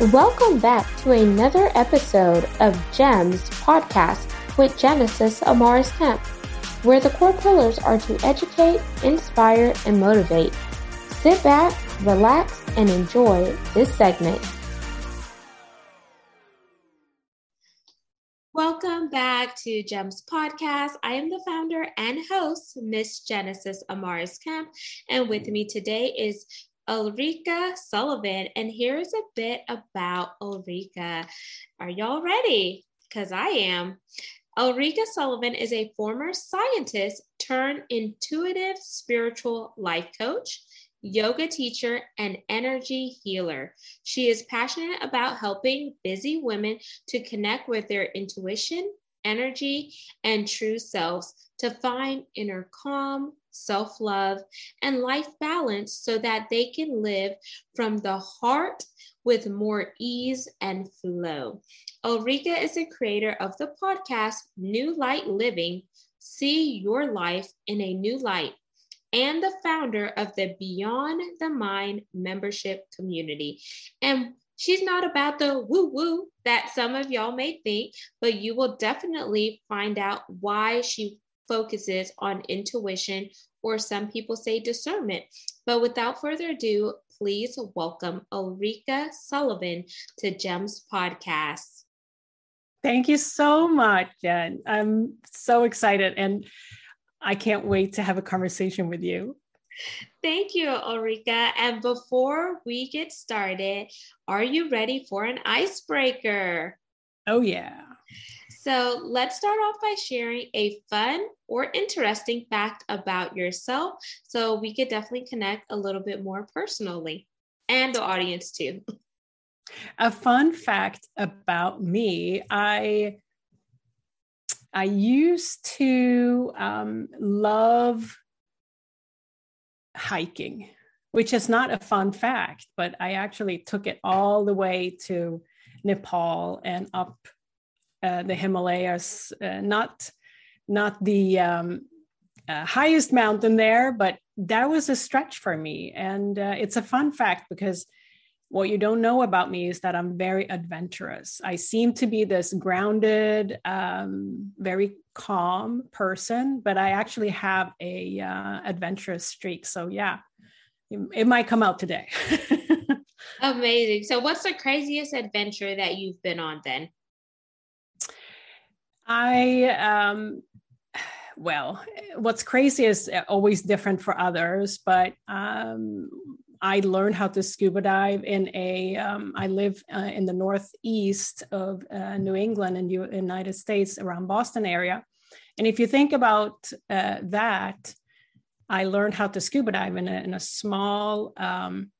Welcome back to another episode of GEMS podcast with Genesis Amaris Kemp, where the core pillars are to educate, inspire, and motivate. Sit back, relax, and enjoy this segment. Welcome back to GEMS Podcast. I am the founder and host, Miss Genesis Amaris Kemp, and with me today is Ulrika Sullivan. And here's a bit about Ulrika. Are y'all ready? Because I am. Ulrika Sullivan is a former scientist turned intuitive spiritual life coach yoga teacher, and energy healer. She is passionate about helping busy women to connect with their intuition, energy, and true selves to find inner calm, self love, and life balance so that they can live from the heart with more ease and flow. Ulrika is the creator of the podcast New Light Living. See your life in a new light and the founder of the Beyond the Mind membership community. And she's not about the woo woo that some of y'all may think, but you will definitely find out why she focuses on intuition, or some people say discernment. But without further ado, please welcome Ulrika Sullivan to GEMS Podcast. Thank you so much, Jen. I'm so excited. And I can't wait to have a conversation with you. Thank you, Ulrika. And before we get started, are you ready for an icebreaker? Oh, yeah. So let's start off by sharing a fun or interesting fact about yourself so we could definitely connect a little bit more personally and the audience too. A fun fact about me I I used to um, love hiking, which is not a fun fact, but I actually took it all the way to Nepal and up uh, the Himalayas. Uh, not not the um, uh, highest mountain there, but that was a stretch for me, and uh, it's a fun fact because what you don't know about me is that I'm very adventurous. I seem to be this grounded, um, very calm person, but I actually have a uh, adventurous streak. So yeah, it, it might come out today. Amazing. So, what's the craziest adventure that you've been on then? I um, well, what's crazy is always different for others, but um, I learned how to scuba dive in a. Um, I live uh, in the northeast of uh, New England in the United States, around Boston area. And if you think about uh, that, I learned how to scuba dive in a, in a small um,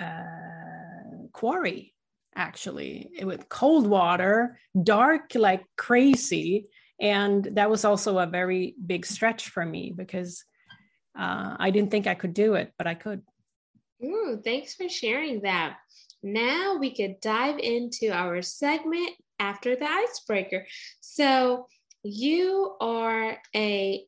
uh, quarry, actually, with cold water, dark like crazy. And that was also a very big stretch for me because uh, I didn't think I could do it, but I could. Ooh, thanks for sharing that. Now we could dive into our segment after the icebreaker. So, you are a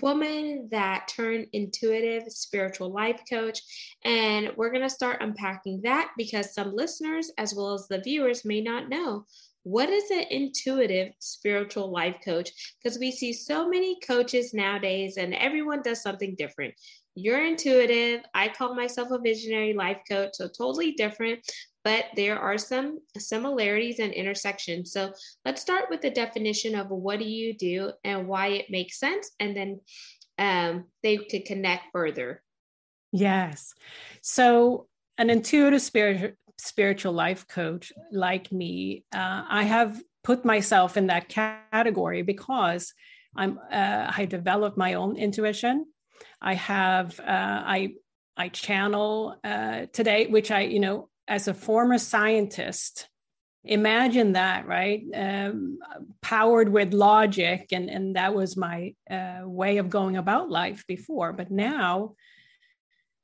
woman that turned intuitive spiritual life coach. And we're going to start unpacking that because some listeners, as well as the viewers, may not know what is an intuitive spiritual life coach because we see so many coaches nowadays and everyone does something different you're intuitive. I call myself a visionary life coach, so totally different, but there are some similarities and intersections. So let's start with the definition of what do you do and why it makes sense, and then um, they could connect further. Yes. So an intuitive spirit, spiritual life coach like me, uh, I have put myself in that category because I'm uh, I developed my own intuition I have uh, I I channel uh, today, which I you know as a former scientist, imagine that right, um, powered with logic, and and that was my uh, way of going about life before. But now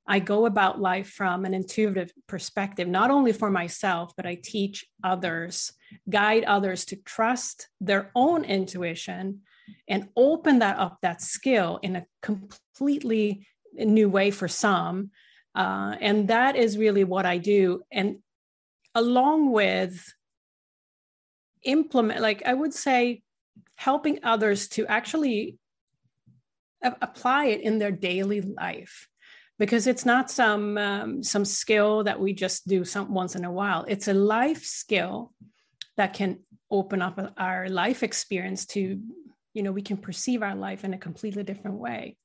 I go about life from an intuitive perspective, not only for myself, but I teach others, guide others to trust their own intuition and open that up, that skill in a completely new way for some. Uh, and that is really what I do. And along with implement, like I would say, helping others to actually a- apply it in their daily life. Because it's not some um, some skill that we just do some once in a while. It's a life skill that can open up our life experience to you know we can perceive our life in a completely different way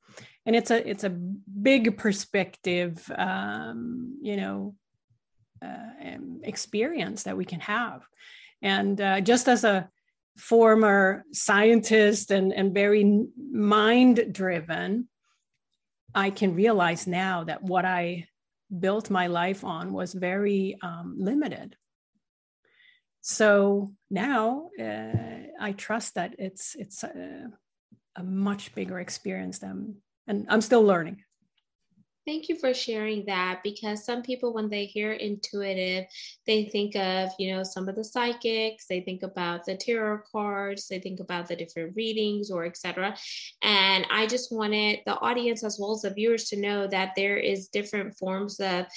and it's a it's a big perspective um, you know uh, um, experience that we can have. And uh, just as a former scientist and, and very mind driven i can realize now that what i built my life on was very um, limited. So now uh, I trust that it's it's a, a much bigger experience than, and I'm still learning. Thank you for sharing that because some people, when they hear intuitive, they think of, you know, some of the psychics, they think about the tarot cards, they think about the different readings or etc. And I just wanted the audience as well as the viewers to know that there is different forms of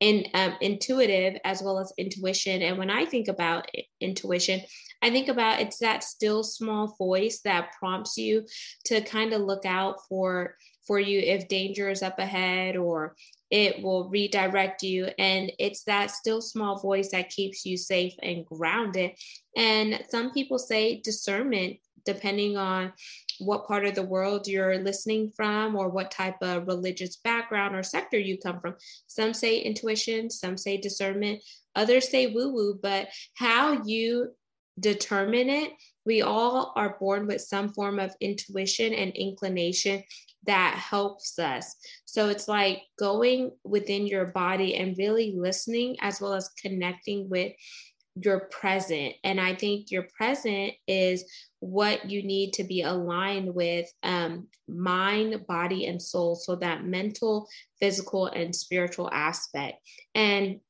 in um, intuitive as well as intuition. And when I think about intuition, I think about it's that still small voice that prompts you to kind of look out for for you if danger is up ahead or it will redirect you and it's that still small voice that keeps you safe and grounded and some people say discernment depending on what part of the world you're listening from or what type of religious background or sector you come from. Some say intuition, some say discernment, others say woo woo, but how you determine it, we all are born with some form of intuition and inclination that helps us. So it's like going within your body and really listening as well as connecting with your present. And I think your present is what you need to be aligned with um, mind, body, and soul. So that mental, physical, and spiritual aspect. And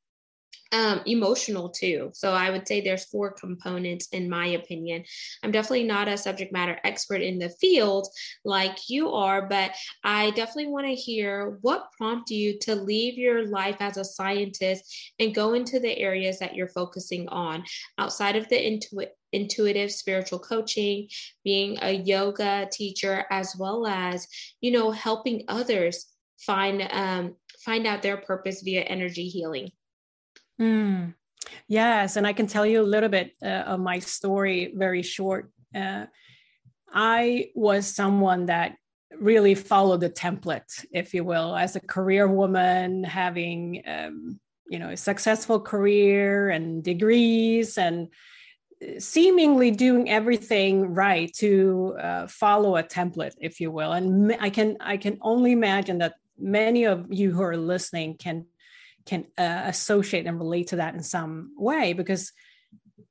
um, emotional too. So I would say there's four components in my opinion. I'm definitely not a subject matter expert in the field like you are, but I definitely want to hear what prompted you to leave your life as a scientist and go into the areas that you're focusing on outside of the intu- intuitive spiritual coaching, being a yoga teacher, as well as you know helping others find um, find out their purpose via energy healing. Mm. Yes, and I can tell you a little bit uh, of my story, very short. Uh, I was someone that really followed the template, if you will, as a career woman, having um, you know a successful career and degrees and uh, seemingly doing everything right to uh, follow a template if you will and i can i can only imagine that many of you who are listening can can uh, associate and relate to that in some way because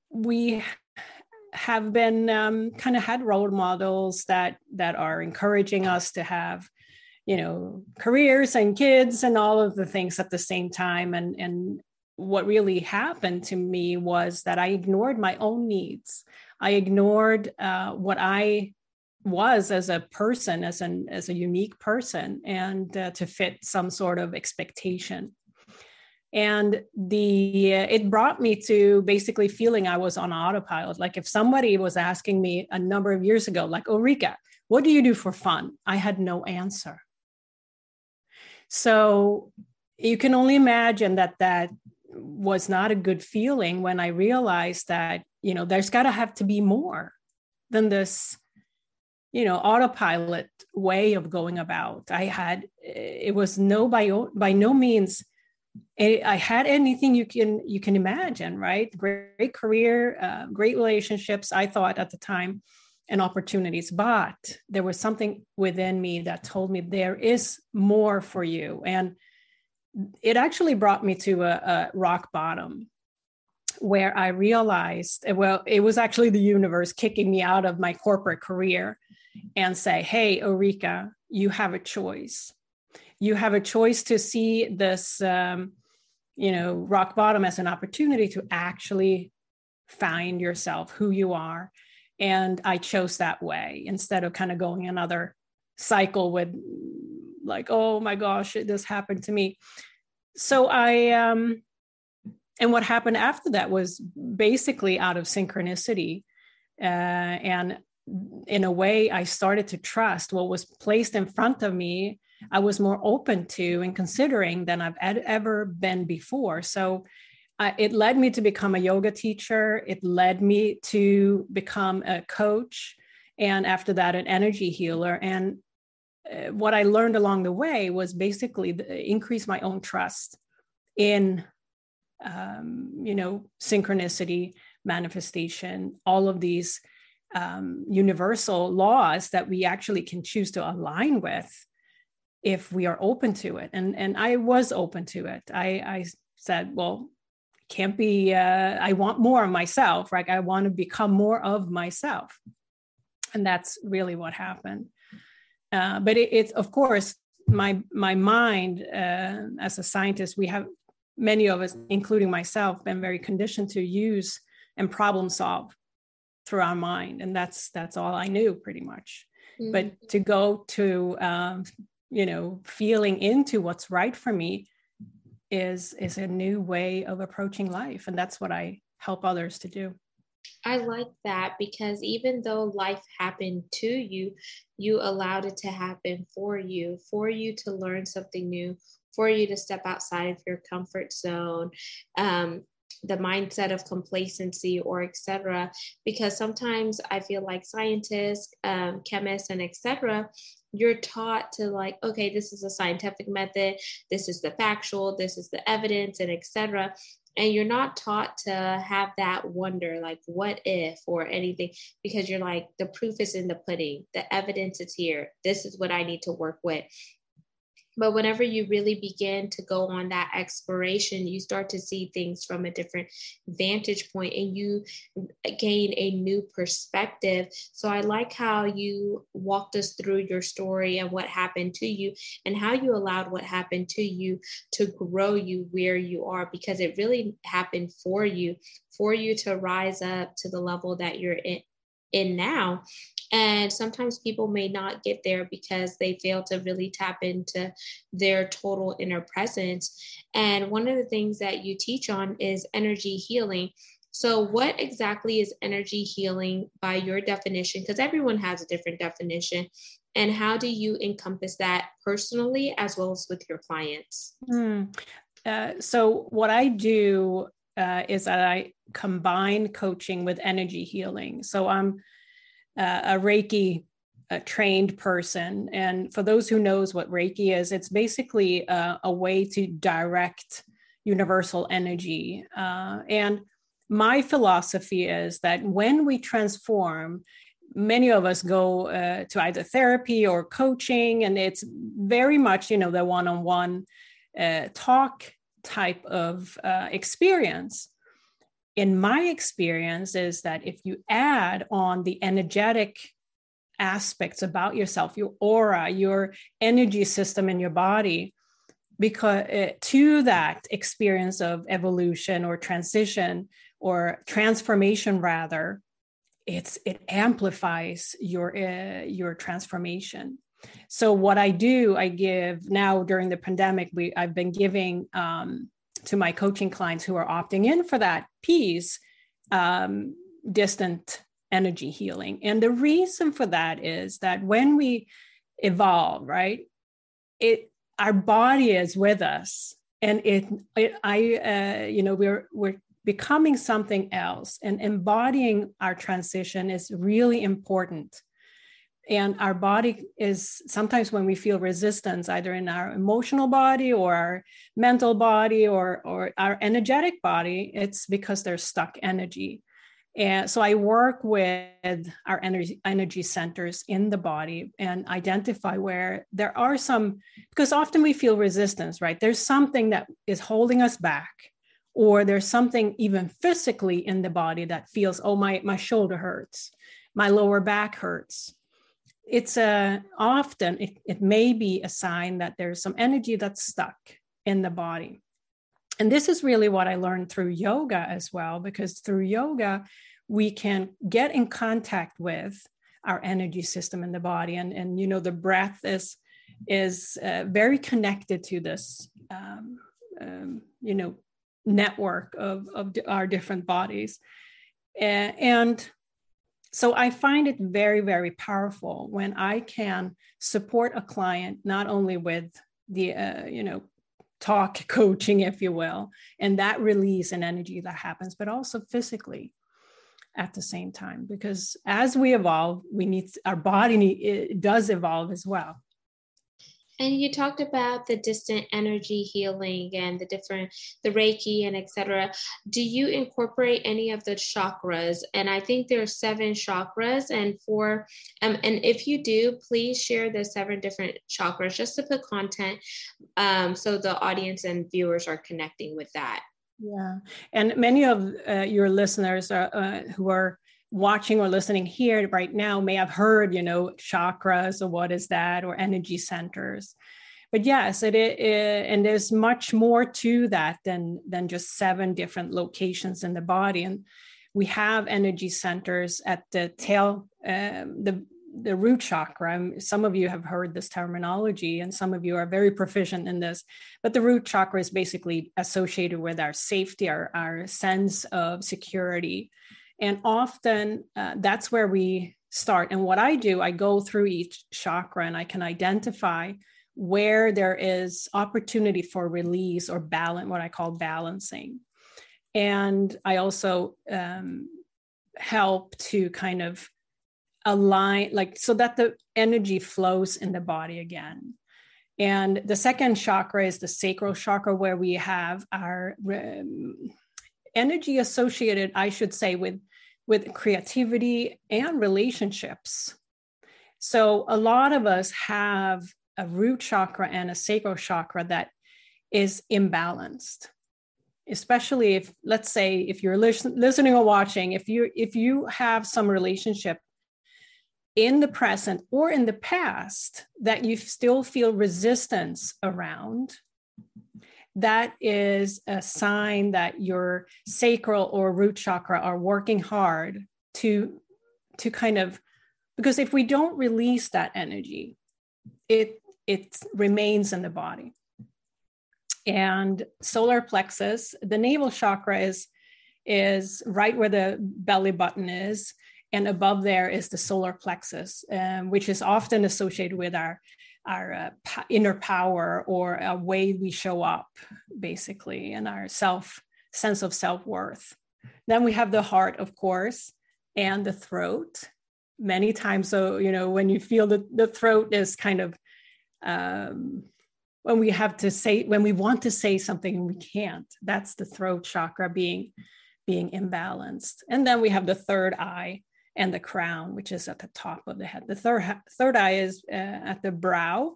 we have been um, kind of had role models that that are encouraging us to have you know careers and kids and all of the things at the same time. And and what really happened to me was that i ignored my own needs. I ignored uh, what i was as a person as an as a unique person and uh, to fit some sort of expectation and the it brought me to basically feeling i was on autopilot. Like if somebody was asking me a number of years ago like ulrika what do you do for fun? I had no answer. So you can only imagine that that was not a good feeling when i realized that you know there's got to have to be more than this you know autopilot way of going about. I had it was no by by no means I had anything you can you can imagine, right? Great, great career, uh, great relationships. I thought at the time, and opportunities, but there was something within me that told me there is more for you, and it actually brought me to a, a rock bottom where I realized, well, it was actually the universe kicking me out of my corporate career and say, "Hey, Ulrika, you have a choice." You have a choice to see this um, you know rock bottom as an opportunity to actually find yourself who you are. And i chose that way instead of kind of going another cycle with like oh my gosh this happened to me. So i um and what happened after that was basically out of synchronicity uh, and in a way i started to trust what was placed in front of me i was more open to and considering than i've ed- ever been before. So uh, it led me to become a yoga teacher. It led me to become a coach and after that an energy healer. And uh, what i learned along the way was basically the, increase my own trust in um, you know synchronicity manifestation all of these um, universal laws that we actually can choose to align with if we are open to it. And and i was open to it. I i said well can't be uh, i want more of myself right? I want to become more of myself. And that's really what happened. Uh, but it, it's of course my my mind uh, as a scientist we have many of us including myself been very conditioned to use and problem solve through our mind. And that's that's all i knew pretty much. Mm-hmm. but to go to um, you know feeling into what's right for me is is a new way of approaching life and that's what i help others to do I like that because even though life happened to you, you allowed it to happen for you, for you to learn something new, for you to step outside of your comfort zone, um, the mindset of complacency or etc. Because sometimes I feel like scientists, um, chemists, and etc. You're taught to like, okay, this is a scientific method, this is the factual, this is the evidence, and etc and you're not taught to have that wonder like what if or anything because you're like the proof is in the pudding. The evidence is here. This is what i need to work with but whenever you really begin to go on that exploration, you start to see things from a different vantage point and you gain a new perspective. So I like how you walked us through your story and what happened to you and how you allowed what happened to you to grow you where you are because it really happened for you, for you to rise up to the level that you're in, in now and sometimes people may not get there because they fail to really tap into their total inner presence. And one of the things that you teach on is energy healing. So, what exactly is energy healing by your definition? Because everyone has a different definition. And how do you encompass that personally as well as with your clients? Mm. Uh, so, what I do uh, is that I combine coaching with energy healing. So, I'm uh, a Reiki a trained person. And for those who knows what Reiki is, it's basically a, a way to direct universal energy. Uh, and my philosophy is that when we transform, many of us go uh, to either therapy or coaching, and it's very much, you know, the one-on-one uh, talk type of uh, experience in my experience is that if you add on the energetic aspects about yourself your aura your energy system in your body because uh, to that experience of evolution or transition or transformation rather it's it amplifies your uh, your transformation. So what i do i give now during the pandemic we i've been giving um, to my coaching clients who are opting in for that piece um, distant energy healing. And the reason for that is that when we evolve, right, it our body is with us, and it, it I, uh, you know, we're we're becoming something else, and embodying our transition is really important and our body is sometimes when we feel resistance either in our emotional body or our mental body or or our energetic body it's because there's stuck energy. And so i work with our energy energy centers in the body and identify where there are some because often we feel resistance right? There's something that is holding us back or there's something even physically in the body that feels oh my my shoulder hurts my lower back hurts it's a often it, it may be a sign that there's some energy that's stuck in the body and this is really what i learned through yoga as well because through yoga we can get in contact with our energy system in the body and and you know the breath is is uh, very connected to this um, um, you know network of, of our different bodies. And so I find it very, very powerful when I can support a client not only with the, uh, you know, talk coaching, if you will, and that release and energy that happens, but also physically at the same time. Because as we evolve, we need our body need, does evolve as well. And you talked about the distant energy healing and the different, the Reiki and etc. Do you incorporate any of the chakras? And I think there are seven chakras and four. Um, and if you do, please share the seven different chakras just to put content um, so the audience and viewers are connecting with that. Yeah, and many of uh, your listeners are, uh, who are watching or listening here right now may have heard, you know, chakras or what is that or energy centers. But yes, it, it, and there's much more to that than than just seven different locations in the body. And we have energy centers at the tail, um, the the root chakra. Some of you have heard this terminology, and some of you are very proficient in this. But the root chakra is basically associated with our safety, our, our sense of security, and often uh, that's where we start. And what I do, I go through each chakra and I can identify where there is opportunity for release or balance, what I call balancing. And I also um, help to kind of align, like, so that the energy flows in the body again. And the second chakra is the sacral chakra, where we have our um, energy associated, I should say, with with creativity and relationships. So, a lot of us have a root chakra and a sacral chakra that is imbalanced especially if let's say if you're listen, listening or watching if you if you have some relationship in the present or in the past that you still feel resistance around that is a sign that your sacral or root chakra are working hard to to kind of because if we don't release that energy it it remains in the body. And solar plexus the navel chakra is is right where the belly button is and above there is the solar plexus um, which is often associated with our our uh, inner power or a way we show up basically and our self sense of self-worth. Then we have the heart of course and the throat. Many times so you know when you feel that the throat is kind of um, when we have to say when we want to say something and we can't that's the throat chakra being being imbalanced. And then we have the third eye and the crown, which is at the top of the head. The third, third eye is uh, at the brow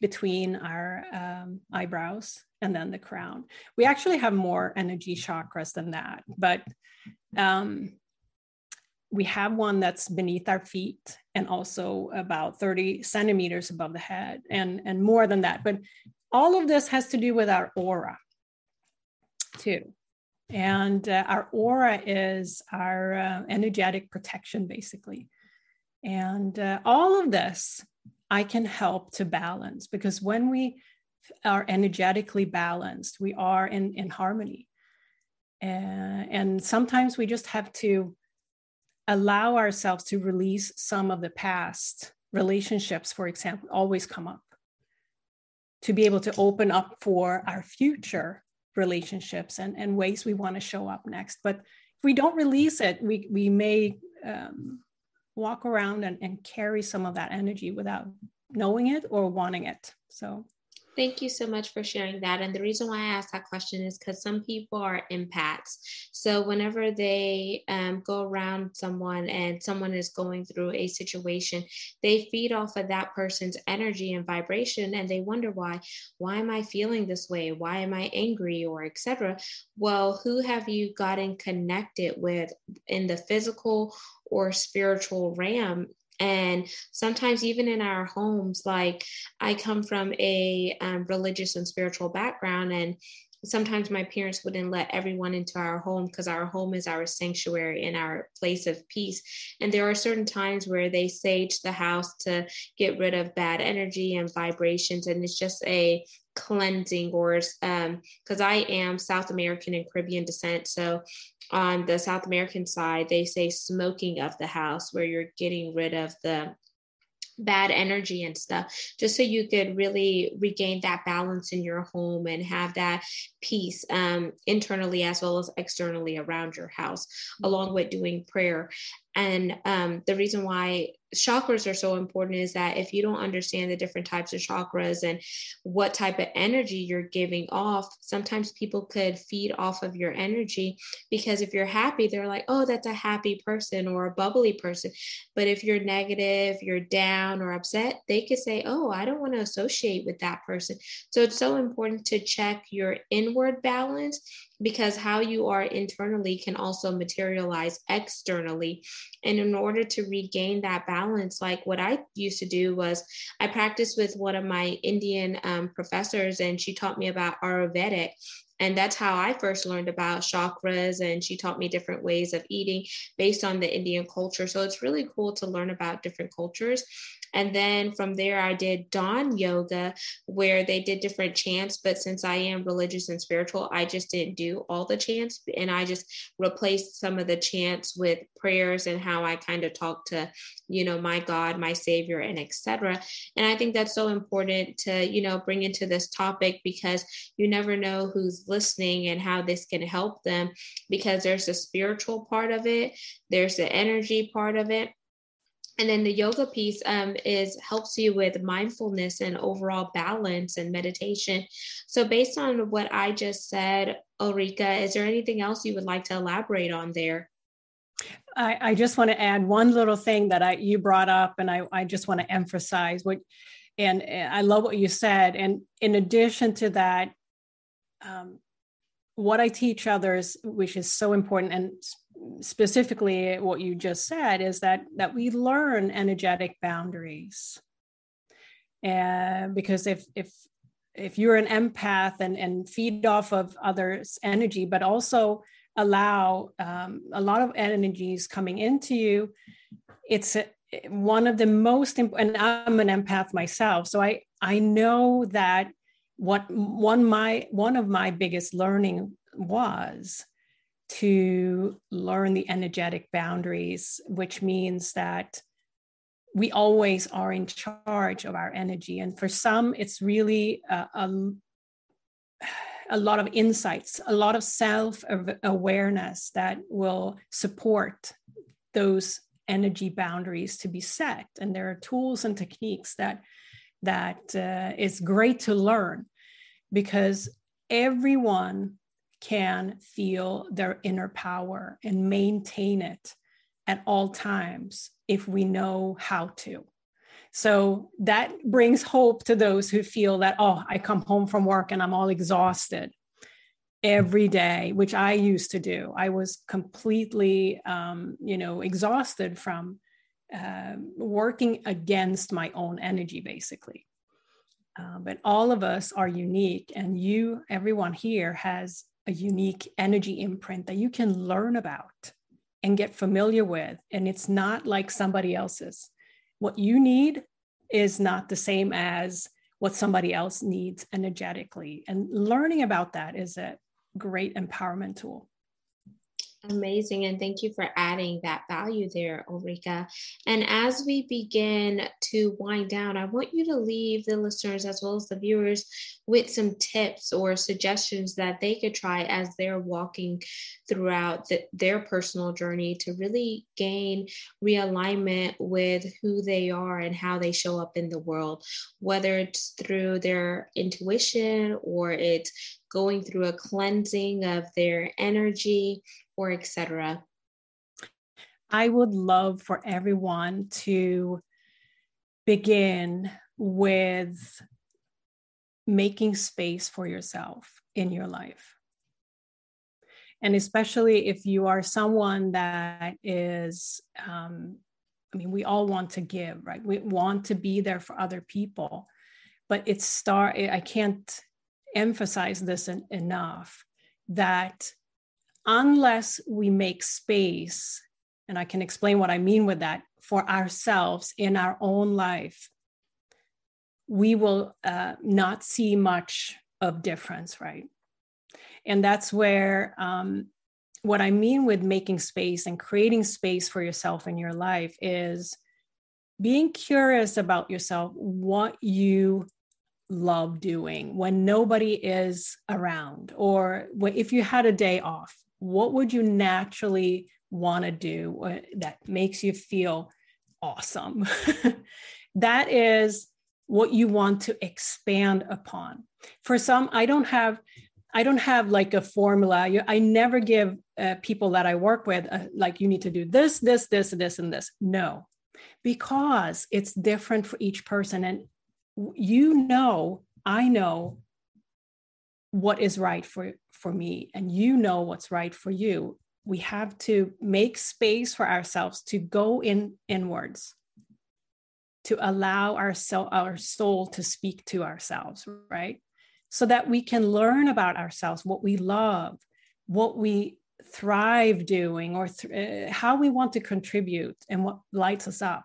between our um, eyebrows and then the crown. We actually have more energy chakras than that, but um, we have one that's beneath our feet and also about 30 centimeters above the head and, and more than that. But all of this has to do with our aura too. And uh, our aura is our uh, energetic protection, basically. And uh, all of this I can help to balance because when we are energetically balanced, we are in, in harmony. and sometimes we just have to allow ourselves to release some of the past relationships, for example, always come up to be able to open up for our future relationships and, and ways we want to show up next. But if we don't release it, we, we may um, walk around and, and carry some of that energy without knowing it or wanting it. So Thank you so much for sharing that. And the reason why I asked that question is because some people are empaths. So whenever they um, go around someone and someone is going through a situation, they feed off of that person's energy and vibration, and they wonder why. Why am I feeling this way? Why am I angry or etc. Well, who have you gotten connected with in the physical or spiritual realm and sometimes even in our homes like i come from a um, religious and spiritual background and sometimes my parents wouldn't let everyone into our home because our home is our sanctuary and our place of peace. And there are certain times where they sage the house to get rid of bad energy and vibrations. And it's just a cleansing or um because i am south american and caribbean descent so on the south american side they say smoking of the house where you're getting rid of the bad energy and stuff just so you could really regain that balance in your home and have that peace um, internally as well as externally around your house along with doing prayer. And um, the reason why chakras are so important is that if you don't understand the different types of chakras and what type of energy you're giving off, sometimes people could feed off of your energy because if you're happy, they're like, oh, that's a happy person or a bubbly person. But if you're negative, you're down or upset, they could say, oh, I don't want to associate with that person. So it's so important to check your inward balance because how you are internally can also materialize externally. And in order to regain that balance, like what I used to do was I practiced with one of my Indian um, professors, and she taught me about Ayurvedic. And that's how I first learned about chakras. And she taught me different ways of eating based on the Indian culture. So it's really cool to learn about different cultures. And then from there, I did dawn yoga where they did different chants. But since I am religious and spiritual, I just didn't do all the chants. And I just replaced some of the chants with prayers and how I kind of talk to, you know, my God, my Savior, and etc. And I think that's so important to, you know, bring into this topic because you never know who's listening and how this can help them because there's a spiritual part of it, there's the energy part of it and then the yoga piece um, is helps you with mindfulness and overall balance and meditation so based on what i just said ulrika is there anything else you would like to elaborate on there I, I just want to add one little thing that I you brought up, and I, I just want to emphasize what, and, and I love what you said. And in addition to that, um, what I teach others, which is so important, and specifically what you just said is that that we learn energetic boundaries. And because if if if you're an empath and and feed off of others energy but also allow um, a lot of energies coming into you it's a, one of the most important i'm an empath myself so i i know that what one my one of my biggest learning was to learn the energetic boundaries, which means that we always are in charge of our energy. And for some, it's really a, a, a lot of insights, a lot of self awareness that will support those energy boundaries to be set. And there are tools and techniques that that uh, is great to learn because everyone can feel their inner power and maintain it at all times if we know how to. So that brings hope to those who feel that, oh, I come home from work and I'm all exhausted every day, which I used to do. I was completely, um, you know, exhausted from uh, working against my own energy, basically. Uh, but all of us are unique, and you, everyone here, has a unique energy imprint that you can learn about and get familiar with. And it's not like somebody else's. What you need is not the same as what somebody else needs energetically. And learning about that is a great empowerment tool. Amazing. And thank you for adding that value there, Ulrika. And as we begin to wind down, I want you to leave the listeners as well as the viewers with some tips or suggestions that they could try as they're walking throughout the, their personal journey to really gain realignment with who they are and how they show up in the world, whether it's through their intuition or it's going through a cleansing of their energy or etc. I would love for everyone to begin with making space for yourself in your life. And especially if you are someone that is, um, I mean, we all want to give, right? We want to be there for other people, but it's start. I can't emphasize this en- enough that unless we make space, and I can explain what I mean with that, for ourselves in our own life, we will uh, not see much of difference, right? And that's where um, what I mean with making space and creating space for yourself in your life is being curious about yourself, what you love doing when nobody is around, or if you had a day off, what would you naturally want to do uh, that makes you feel awesome? that is what you want to expand upon. For some, I don't have I don't have like a formula. I never give uh, people that I work with uh, like you need to do this, this, this, this, and this. No, because it's different for each person, and you know, I know what is right for for me, and you know what's right for you. We have to make space for ourselves to go in inwards to allow our, soul, our soul to speak to ourselves, right? So that we can learn about ourselves, what we love, what we thrive doing, or th- uh, how we want to contribute and what lights us up.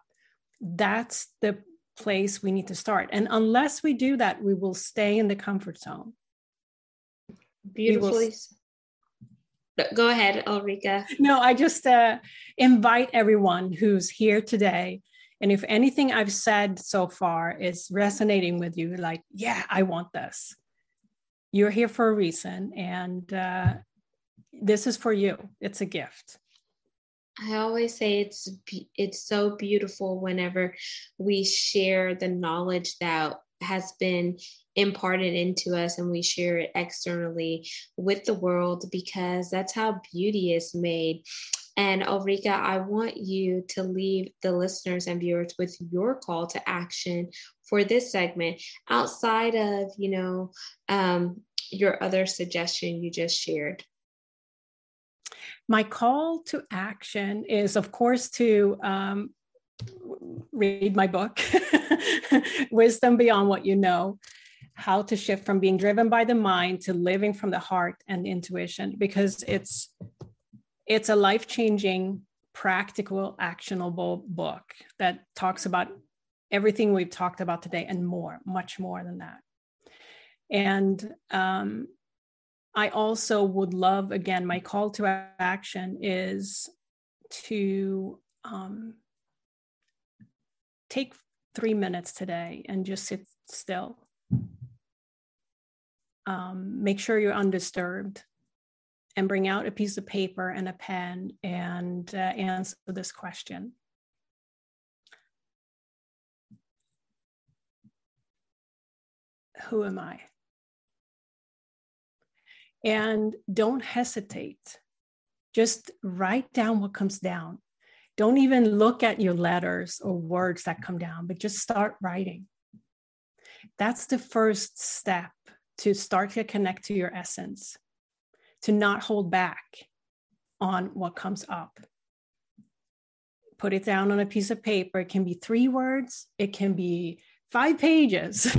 That's the place we need to start. And unless we do that, we will stay in the comfort zone. Beautifully. Go ahead, Ulrika. No, I just uh, invite everyone who's here today and if anything I've said so far is resonating with you, like, yeah, I want this, you're here for a reason. And uh, this is for you. It's a gift. I always say it's it's so beautiful whenever we share the knowledge that has been imparted into us and we share it externally with the world because that's how beauty is made. And Ulrika, I want you to leave the listeners and viewers with your call to action for this segment outside of, you know, um, your other suggestion you just shared. My call to action is, of course, to um, read my book, Wisdom Beyond What You Know How to Shift from Being Driven by the Mind to Living from the Heart and Intuition, because it's it's a life changing, practical, actionable book that talks about everything we've talked about today and more, much more than that. And um, I also would love, again, my call to action is to um, take three minutes today and just sit still. Um, make sure you're undisturbed and bring out a piece of paper and a pen and uh, answer this question. Who am I? And don't hesitate. Just write down what comes down. Don't even look at your letters or words that come down, but just start writing. That's the first step to start to connect to your essence to not hold back on what comes up. Put it down on a piece of paper. It can be three words, it can be five pages.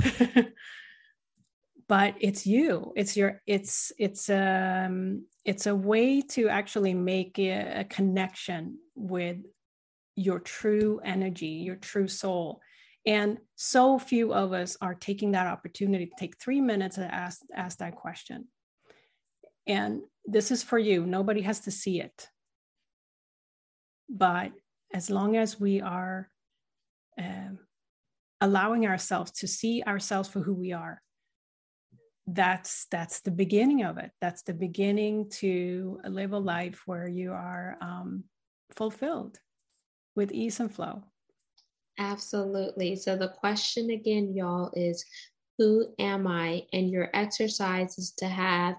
but it's you it's your it's it's um it's a way to actually make a, a connection with your true energy your true soul and so few of us are taking that opportunity to take three minutes to ask ask that question and this is for you. Nobody has to see it. But as long as we are um, allowing ourselves to see ourselves for who we are, that's that's the beginning of it. That's the beginning to live a life where you are um, fulfilled with ease and flow. Absolutely. So the question again, y'all, is who am I? And your exercise is to have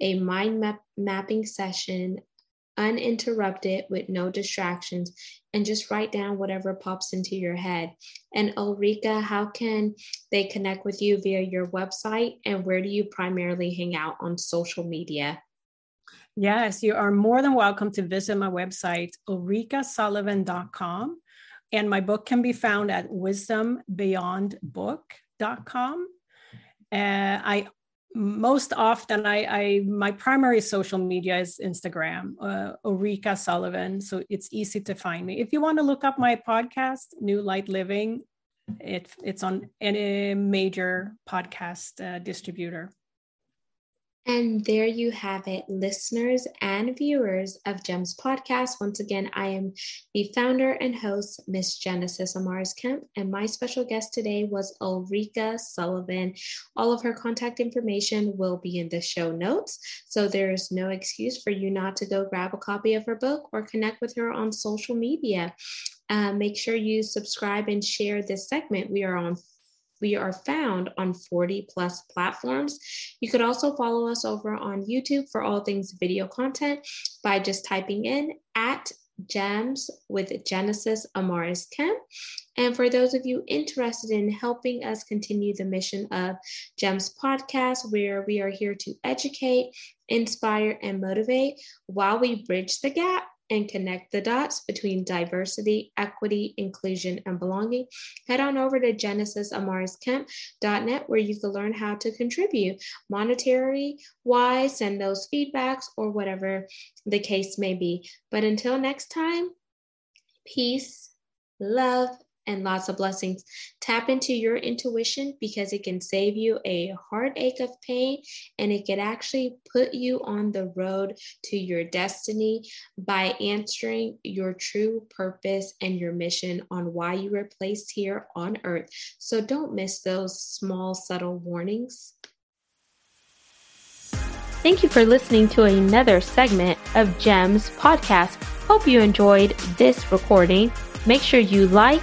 a mind map- mapping session uninterrupted with no distractions and just write down whatever pops into your head. And Ulrika, how can they connect with you via your website and where do you primarily hang out on social media? Yes, you are more than welcome to visit my website, ulrikasullivan.com. And my book can be found at wisdombeyondbook.com. Uh, I most often I, I, my primary social media is Instagram, uh, Ulrika Sullivan. So it's easy to find me. If you want to look up my podcast, New Light Living, it, it's on any major podcast uh, distributor. And there you have it, listeners and viewers of GEMS podcast. Once again, I am the founder and host, Miss Genesis Amaris Kemp, and my special guest today was Ulrika Sullivan. All of her contact information will be in the show notes, so there is no excuse for you not to go grab a copy of her book or connect with her on social media. Uh, make sure you subscribe and share this segment. We are on we are found on 40 plus platforms. You could also follow us over on YouTube for all things video content by just typing in at gems with Genesis Amaris Kemp. And for those of you interested in helping us continue the mission of GEMS podcast, where we are here to educate, inspire, and motivate while we bridge the gap and connect the dots between diversity, equity, inclusion, and belonging, head on over to genesisamarisKemp.net where you can learn how to contribute monetary wise, send those feedbacks, or whatever the case may be. But until next time, peace, love, and lots of blessings. Tap into your intuition because it can save you a heartache of pain and it can actually put you on the road to your destiny by answering your true purpose and your mission on why you were placed here on earth. So don't miss those small, subtle warnings. Thank you for listening to another segment of GEMS podcast. Hope you enjoyed this recording. Make sure you like,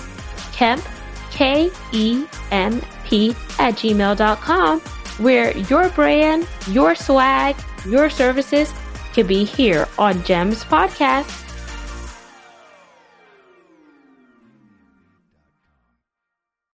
Kemp, K E M P, at gmail.com, where your brand, your swag, your services could be here on GEMS Podcast.